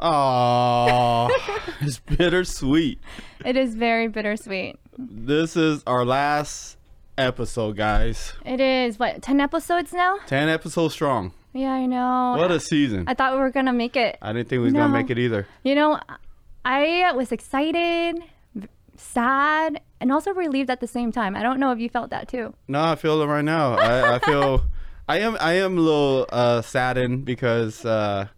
Oh, it's bittersweet. It is very bittersweet. This is our last episode, guys. It is what ten episodes now? 10 episodes strong. Yeah, I know. What a season. I thought we were gonna make it. I didn't think we was going to make it either. You know, I was excited, sad, and also relieved at the same time. I don't know if you felt that too. No, I feel it right now. I, I feel I am I am a little uh, saddened because uh,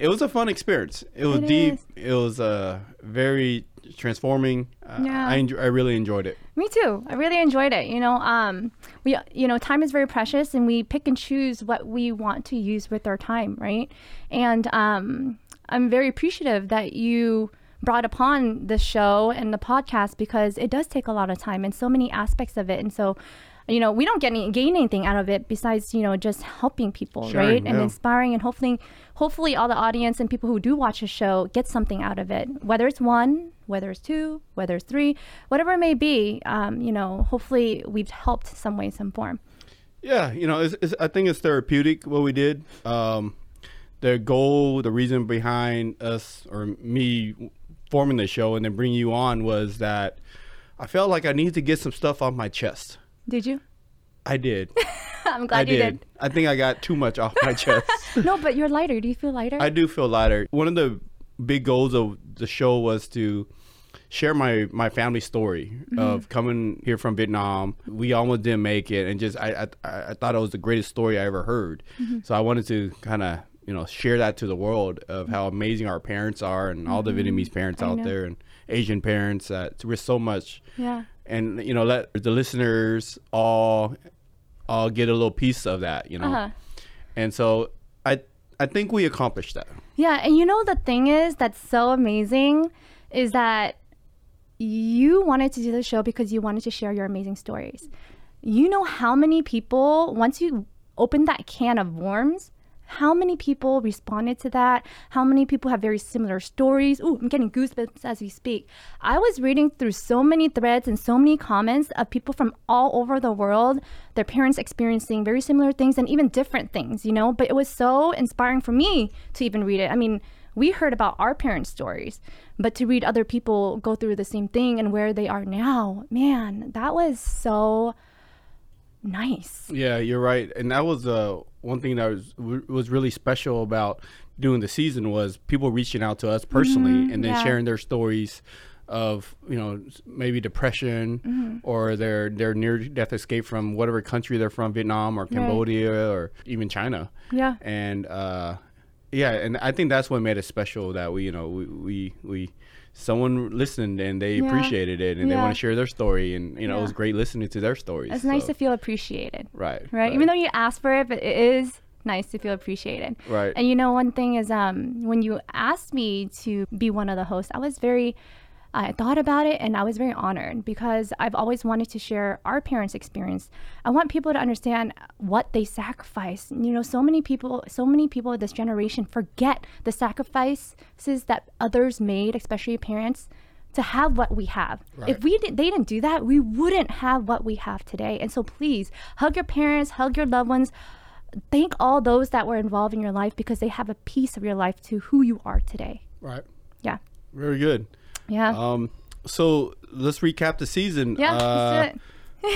it, was a fun experience. It was It deep. is. It was uh, very transforming. Uh, Yeah. I enjo- I really enjoyed it. Me too. I really enjoyed it. You know, um, we, you know, time is very precious, and we pick and choose what we want to use with our time, right? And um, I'm very appreciative that you brought upon the show and the podcast because it does take a lot of time and so many aspects of it, and so. You know, we don't get any, gain anything out of it besides you know just helping people, right, and inspiring, and hopefully, hopefully, all the audience and people who do watch the show get something out of it. Whether it's one, whether it's two, whether it's three, whatever it may be, um, you know, hopefully we've helped some way, some form. Yeah, you know, it's, it's, I think it's therapeutic what we did. Um, the goal, the reason behind us or me forming the show and then bringing you on was that I felt like I needed to get some stuff off my chest. Did you? I did. I'm glad I you did. did. I think I got too much off my chest. No, but you're lighter. Do you feel lighter? I do feel lighter. One of the big goals of the show was to share my my family story Mm-hmm. of coming here from Vietnam. We almost didn't make it, and just I I, I thought it was the greatest story I ever heard. Mm-hmm. So I wanted to kind of you know share that to the world of how amazing our parents are and all the Vietnamese parents Mm-hmm. I out know. there and Asian parents that we're so much yeah. and you know let the listeners all all get a little piece of that you know Uh-huh. and so i i think we accomplished that Yeah, and you know the thing is that's so amazing is that you wanted to do the show because you wanted to share your amazing stories. You know how many people once you open that can of worms, how many people responded to that? How many people have very similar stories? Ooh, I'm getting goosebumps as we speak. I was reading through so many threads and so many comments of people from all over the world, their parents experiencing very similar things and even different things, you know? But it was so inspiring for me to even read it. I mean, we heard about our parents' stories, but to read other people go through the same thing and where they are now, man, that was so nice. yeah you're right and that was uh one thing that was was really special about doing the season was people reaching out to us personally and then yeah. sharing their stories of you know maybe depression or their their near death escape from whatever country they're from vietnam or cambodia or even china Yeah. and uh, yeah, and I think that's what made it special that we, you know, we we, we someone listened and they Yeah. appreciated it and they want to share their story, and you know, it was great listening to their stories. It's nice to feel appreciated. right, right? Even though you asked for it, but it is nice to feel appreciated. Right. And you know, one thing is, um, when you asked me to be one of the hosts, I was very, I thought about it and I was very honored because I've always wanted to share our parents' experience. I want people to understand what they sacrificed. You know, so many people, so many people of this generation forget the sacrifices that others made, especially parents. To have what we have. If we did, they didn't do that, we wouldn't have what we have today. And so, please hug your parents, hug your loved ones, thank all those that were involved in your life because they have a piece of your life to who you are today. right, Yeah. very good. Yeah. Um, so let's recap the season. yeah. Uh,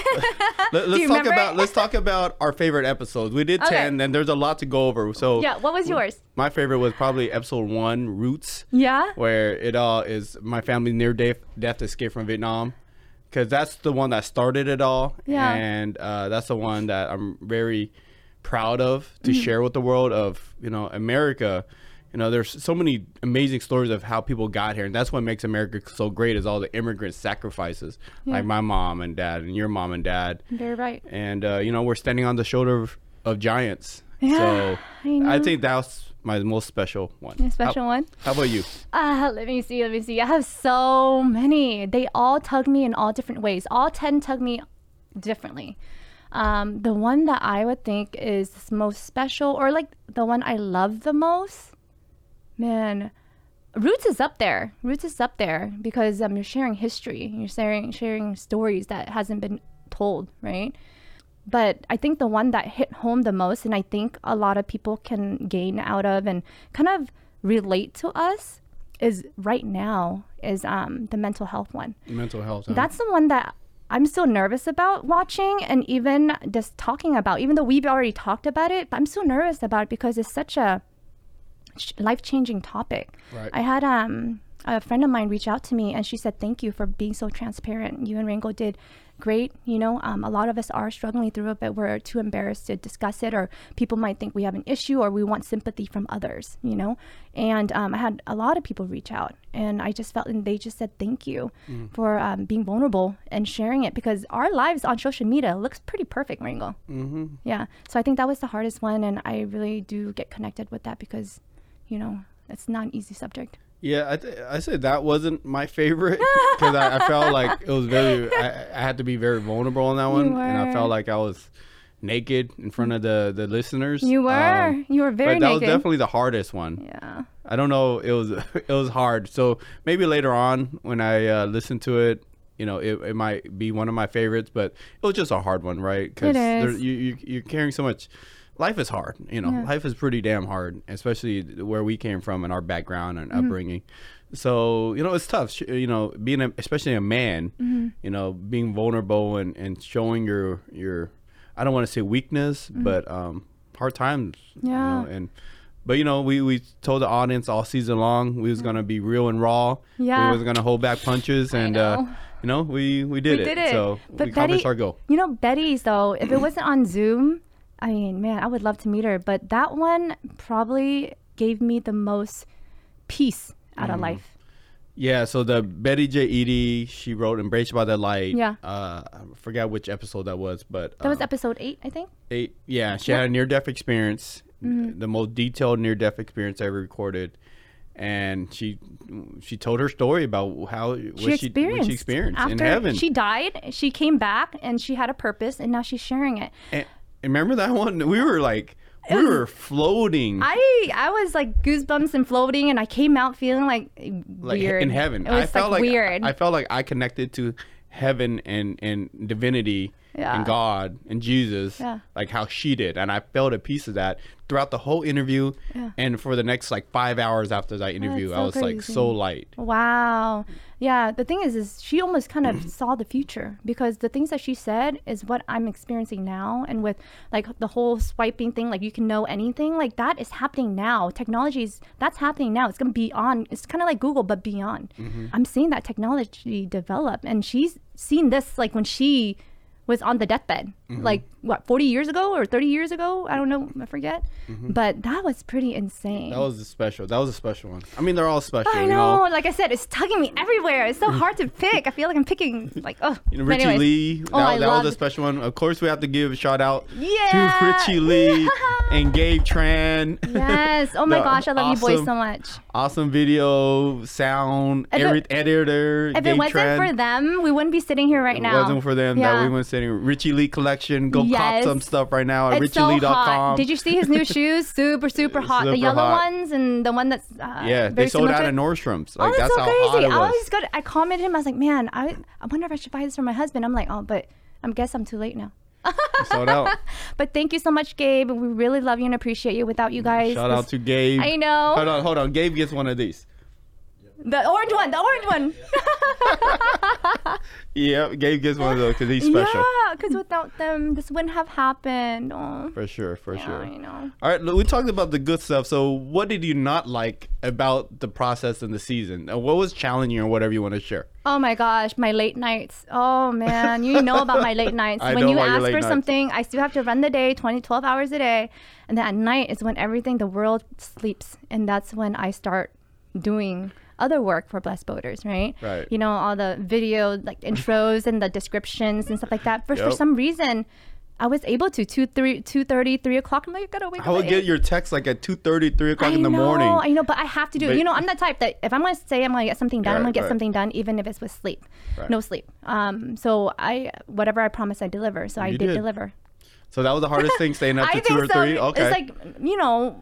let's let, us talk about let's talk about our favorite episodes. We did Okay. ten, and there's a lot to go over. So Yeah. What was yours? my favorite was probably episode one, Roots. Yeah. where it all is my family near death death escape from Vietnam because that's the one that started it all Yeah. and uh, that's the one that I'm very proud of to Mm-hmm. share with the world of you know America you know there's so many amazing stories of how people got here and that's what makes America so great is all the immigrant sacrifices like my mom and dad and your mom and dad Very right. and uh, you know we're standing on the shoulder of, of giants Yeah, so I know. think that's my most special one A special how, one. how about you Ah, let me see. Let me see. I have so many. They all tug me in all different ways. All ten tug me differently. Um, the one that I would think is most special, or like the one I love the most, man, Roots is up there. Roots is up there because um, you're sharing history. You're sharing sharing stories that hasn't been told, right? But I think the one that hit home the most, and I think a lot of people can gain out of and kind of relate to us is right now is um the mental health one. Mental health. huh? That's the one that I'm still nervous about watching and even just talking about, even though we've already talked about it, but I'm still nervous about it because it's such a life changing topic. Right. I had um, a friend of mine reach out to me and she said, Thank you for being so transparent. You and Ringo did great. You know, um, a lot of us are struggling through it, but we're too embarrassed to discuss it, or people might think we have an issue, or we want sympathy from others, you know? And um, I had a lot of people reach out, and I just felt, and they just said thank you for um, being vulnerable and sharing it because our lives on social media looks pretty perfect, Ringo. mm-hmm. Yeah. So I think that was the hardest one, and I really do get connected with that because, you know, it's not an easy subject. Yeah, I, th- I said that wasn't my favorite because I, I felt like it was very. I, I had to be very vulnerable on that one, and I felt like I was naked in front of the the listeners. You were. Um, you were very but that was definitely the hardest one. yeah. I don't know. It was it was hard. So maybe later on when I uh, listen to it, you know, it, it might be one of my favorites. But it was just a hard one, right? Because you, you you're carrying so much. Life is hard. You know, Yeah. life is pretty damn hard, especially where we came from and our background and Mm-hmm. upbringing. So you know, it's tough. You know, being a, especially a man. Mm-hmm. You know, being vulnerable and and showing your your. I don't want to say weakness, but um, hard times. you Mm-hmm. Yeah. know, and but you know, we, we told the audience all season long we was gonna be real and raw. Yeah. We was gonna hold back punches, and uh, you know, we we did We it. did it. So But we accomplished Betty- our goal. You know, Betty's though, if it wasn't on Zoom, I mean, man, I would love to meet her. But that one probably gave me the most peace out Mm. of life. Yeah. So the Betty J. Eadie, she wrote "Embraced by the Light." Yeah. Uh, I forgot which episode that was, but That was uh, episode eight, I think. eight. Yeah, she had a near death experience, Mm-hmm. the most detailed near death experience I ever recorded. And she she told her story about how what She she, experienced. what she experienced After in heaven. She died. She came back, and she had a purpose, and now she's sharing it. And remember that one? We were like, we were floating I I was like goosebumps and floating, and I came out feeling like, like weird in heaven. It was I felt like, weird. I felt like I connected to heaven and and divinity Yeah. and God and Jesus, Yeah. like how she did, and I felt a piece of that throughout the whole interview. Yeah. And for the next like five hours after that interview, That's I so was like so light. Wow. Yeah, the thing is is she almost kind of saw the future because the things that she said is what I'm experiencing now and with like the whole swiping thing like you can know anything like that is happening now. Technology is that's happening now. It's going to be on it's kind of like Google but beyond. Mm-hmm. I'm seeing that technology develop and she's seen this like when she was on the deathbed Mm-hmm. like what 40 years ago or 30 years ago i don't know i forget mm-hmm. but that was pretty insane That was a special. That was a special one. I mean, they're all special. I you know. know. Like I said, it's tugging me everywhere. It's so mm. hard to pick. I feel like I'm picking like oh. You know, Richie anyways. Lee, oh, that, Oh, I that was a special one. Of course, we have to give a shout out Yeah. to Richie Lee and Gabe Tran. Yes. Oh my gosh, I love you boys so much. awesome video, sound, If it- editor. If it wasn't Tran. for them, we wouldn't be sitting here right It now. wasn't for them Yeah. that we went sitting. Richie Lee collection. And go cop some stuff right now at It's so hot. richielee.com. Did you see his new shoes? Super, super hot. the yellow hot. ones and the one that's uh, Yeah, they sold out at. Nordstrom's. Oh, that's, that's, so how hot crazy. I always got. I commented him. I was like, man, I, I wonder if I should buy this for my husband. I'm like, oh, but I guess I'm too late now. sold out. But thank you so much, Gabe. We really love you and appreciate you. Without you guys, Shout out to Gabe. I know. Hold on, hold on. Gabe gets one of these. The orange one. The orange one. Yeah, Gabe gets one of those because he's special. Yeah, because without them, this wouldn't have happened. Oh, For sure, for yeah, sure. you know. All right, look, we talked about the good stuff. So, what did you not like about the process and the season? What was challenging or whatever you want to share? Oh my gosh, my late nights. Oh man, you know about my late nights. I when you ask for nights. something, I still have to run the day 20, 12 hours a day. And then at night is when everything, the world sleeps. And that's when I start doing other work for Blessed Boaters, right? Right. You know, all the video like intros and the descriptions and stuff like that. But for Yep. some reason, I was able to 2, 3, 2.30, 3 o'clock. I'm like, I gotta wake I up. I would get 8. your text like at 2.30, 3 o'clock I in the know, morning. I know, but I have to do it. But- You know, I'm the type that if I'm to say I'm to get something done, I'm going to get right. something done, even if it's with sleep. Right. No sleep. Um, so I, whatever I promise, I deliver. So I did, did. deliver. So that was the hardest thing, staying up to I 2 think or so. 3? Okay. It's like, you know,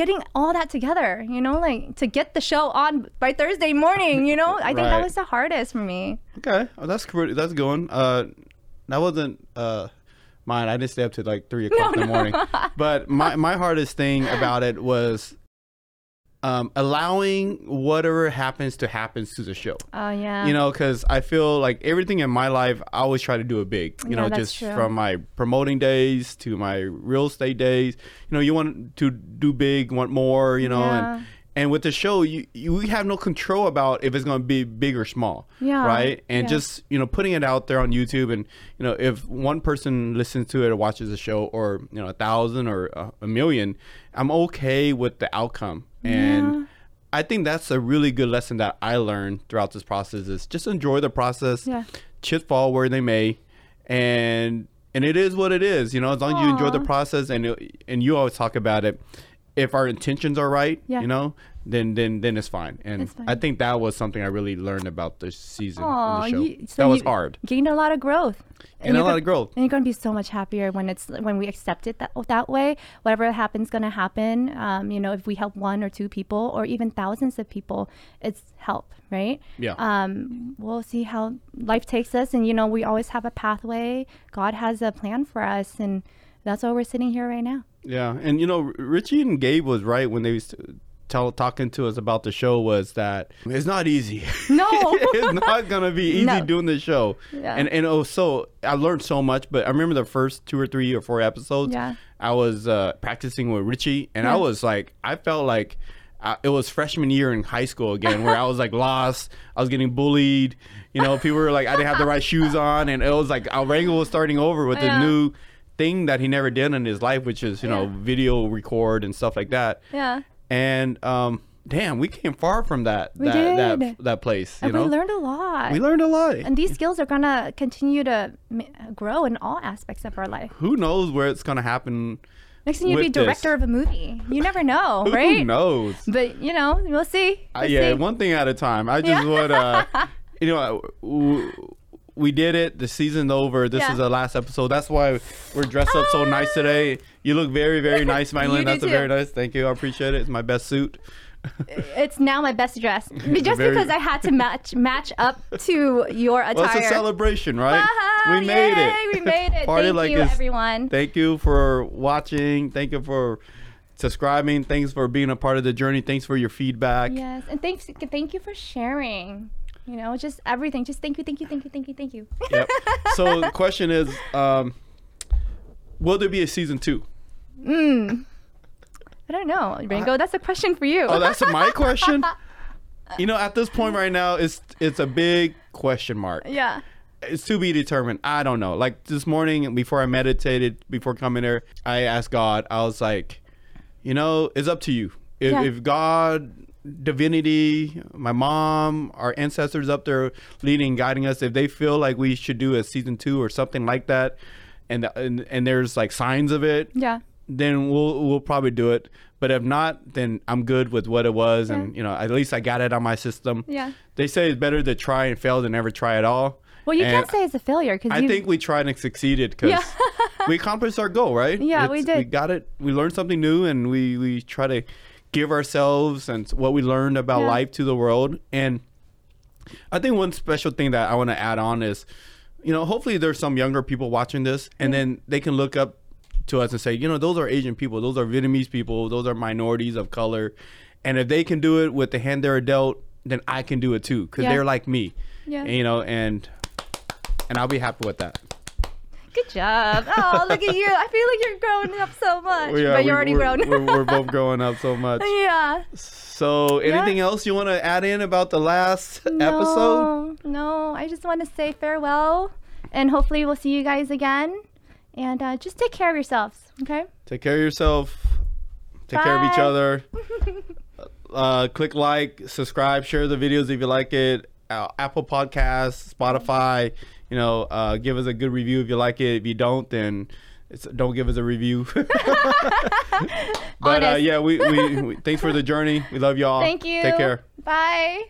getting all that together, you know, like to get the show on by Thursday morning, you know, I think that was the hardest for me. okay. Oh, that's that's one. Uh, that wasn't uh, mine. I didn't stay up to like 3 o'clock in the morning. But my, my hardest thing about it was um, allowing whatever happens to happens to the show. Oh yeah. You know, because I feel like everything in my life, I always try to do it big. You Yeah, know, just true. from my promoting days to my real estate days. You know, you want to do big, want more. You know, Yeah. and and with the show, you you we have no control about if it's going to be big or small. Yeah, Right. And yeah. just you know, putting it out there on YouTube, and you know, if one person listens to it or watches the show, or you know, a thousand or a, a million, I'm okay with the outcome. And Yeah. I think that's a really good lesson that I learned throughout this process is just enjoy the process. Yeah. Chips fall where they may, and and it is what it is. You know, as long as you enjoy the process and it- and you always talk about it. If our intentions are right, Yeah. you know, then then then it's fine. And It's fine. I think that was something I really learned about this season of Aw, the show. you- so that was hard Gained a lot of growth. and a lot of growth. And you're gonna be so much happier when it's when we accept it that that way. Whatever happens, gonna happen. Um, you know, if we help one or two people or even thousands of people, it's help, right? Yeah. Um, we'll see how life takes us, and you know, we always have a pathway. God has a plan for us, and that's why we're sitting here right now. Yeah, and you know, Richie and Gabe was right when they tell talking to us about the show was that it's not easy. No. it's not gonna be easy No. doing the show. Yeah. And and oh, so I learned so much. But I remember the first two or three or four episodes. Yeah. I was uh, practicing with Richie, and I was like, I felt like. Uh, it was freshman year in high school again, where I was like lost. I was getting bullied. You know, people were like, I didn't have the right shoes on, and it was like Alrango was starting over with Yeah. this new thing that he never did in his life, which is you know Yeah. video record and stuff like that. Yeah. And um, damn, we came far from that We that that did. that place. You And know, we learned a lot. we learned a lot. and these skills are gonna continue to m- grow in all aspects of our life. Who knows where it's gonna happen? Next thing you'd be with this. director of a movie. You never know, right? Who knows? But you know, we'll see. Uh, We'll yeah, see. one thing at a time. I just Yeah. would, uh, you know, w- we did it. The season's over. This Yeah. is the last episode. That's why we're dressed up so nice today. You look very, very nice, Mylin. That's a very nice. Thank you. I appreciate it. It's my best suit. It's now my best dress, just Very- because I had to match match up to your attire. Well, it's a celebration, right? We made yay, it. We made it. Party Thank like you, it's- everyone. Thank you for watching. Thank you for subscribing. Thanks for being a part of the journey. Thanks for your feedback. yes, and thanks. Thank you for sharing. You know, just everything. Just thank you, thank you, thank you, thank you, thank you. Yep. So the question is, um, will there be a season two? Mm. I don't know, Ringo. That's a question for you. Oh, that's my question. You know, at this point right now, it's it's a big question mark. yeah. It's to be determined. I don't know. Like this morning, before I meditated, before coming here, I asked God. I was like, you know, it's up to you. If, Yeah. if God, divinity, my mom, our ancestors up there leading, guiding us, if they feel like we should do a season two or something like that, and and, and there's like signs of it, Yeah. Then we'll we'll probably do it. But if not, then I'm good with what it was, and you know, at least I got it on my system. Yeah. They say it's better to try and fail than never try at all. Well, you And can't say it's a failure because I think we tried and succeeded because Yeah. we accomplished our goal, right? Yeah, we did. We got it. We learned something new, and we we try to give ourselves and what we learned about Yeah. life to the world. And I think one special thing that I want to add on is, you know, hopefully there's some younger people watching this, and then they can look up to us and say, you know, those are Asian people, those are Vietnamese people, those are minorities of color, and if they can do it with the hand they're dealt, then I can do it too because Yeah. they're like me. Yeah. You know, and and I'll be happy with that. Good job. Oh, look at you. I feel like you're growing up so much. Yeah, but you're already we're, grown. we're, we're both growing up so much. yeah. So, anything else you want to add in about the last episode? No, no. I just want to say farewell. And hopefully we'll see you guys again. And uh, just take care of yourselves, okay? Take care of yourself. Take care of each other. uh, click like, subscribe, share the videos if you like it. Uh, Apple Podcasts, Spotify. You know, uh, give us a good review if you like it. If you don't, then it's, don't give us a review. but uh, yeah, we, we, we thanks for the journey. We love y'all. Thank you. Take care. Bye.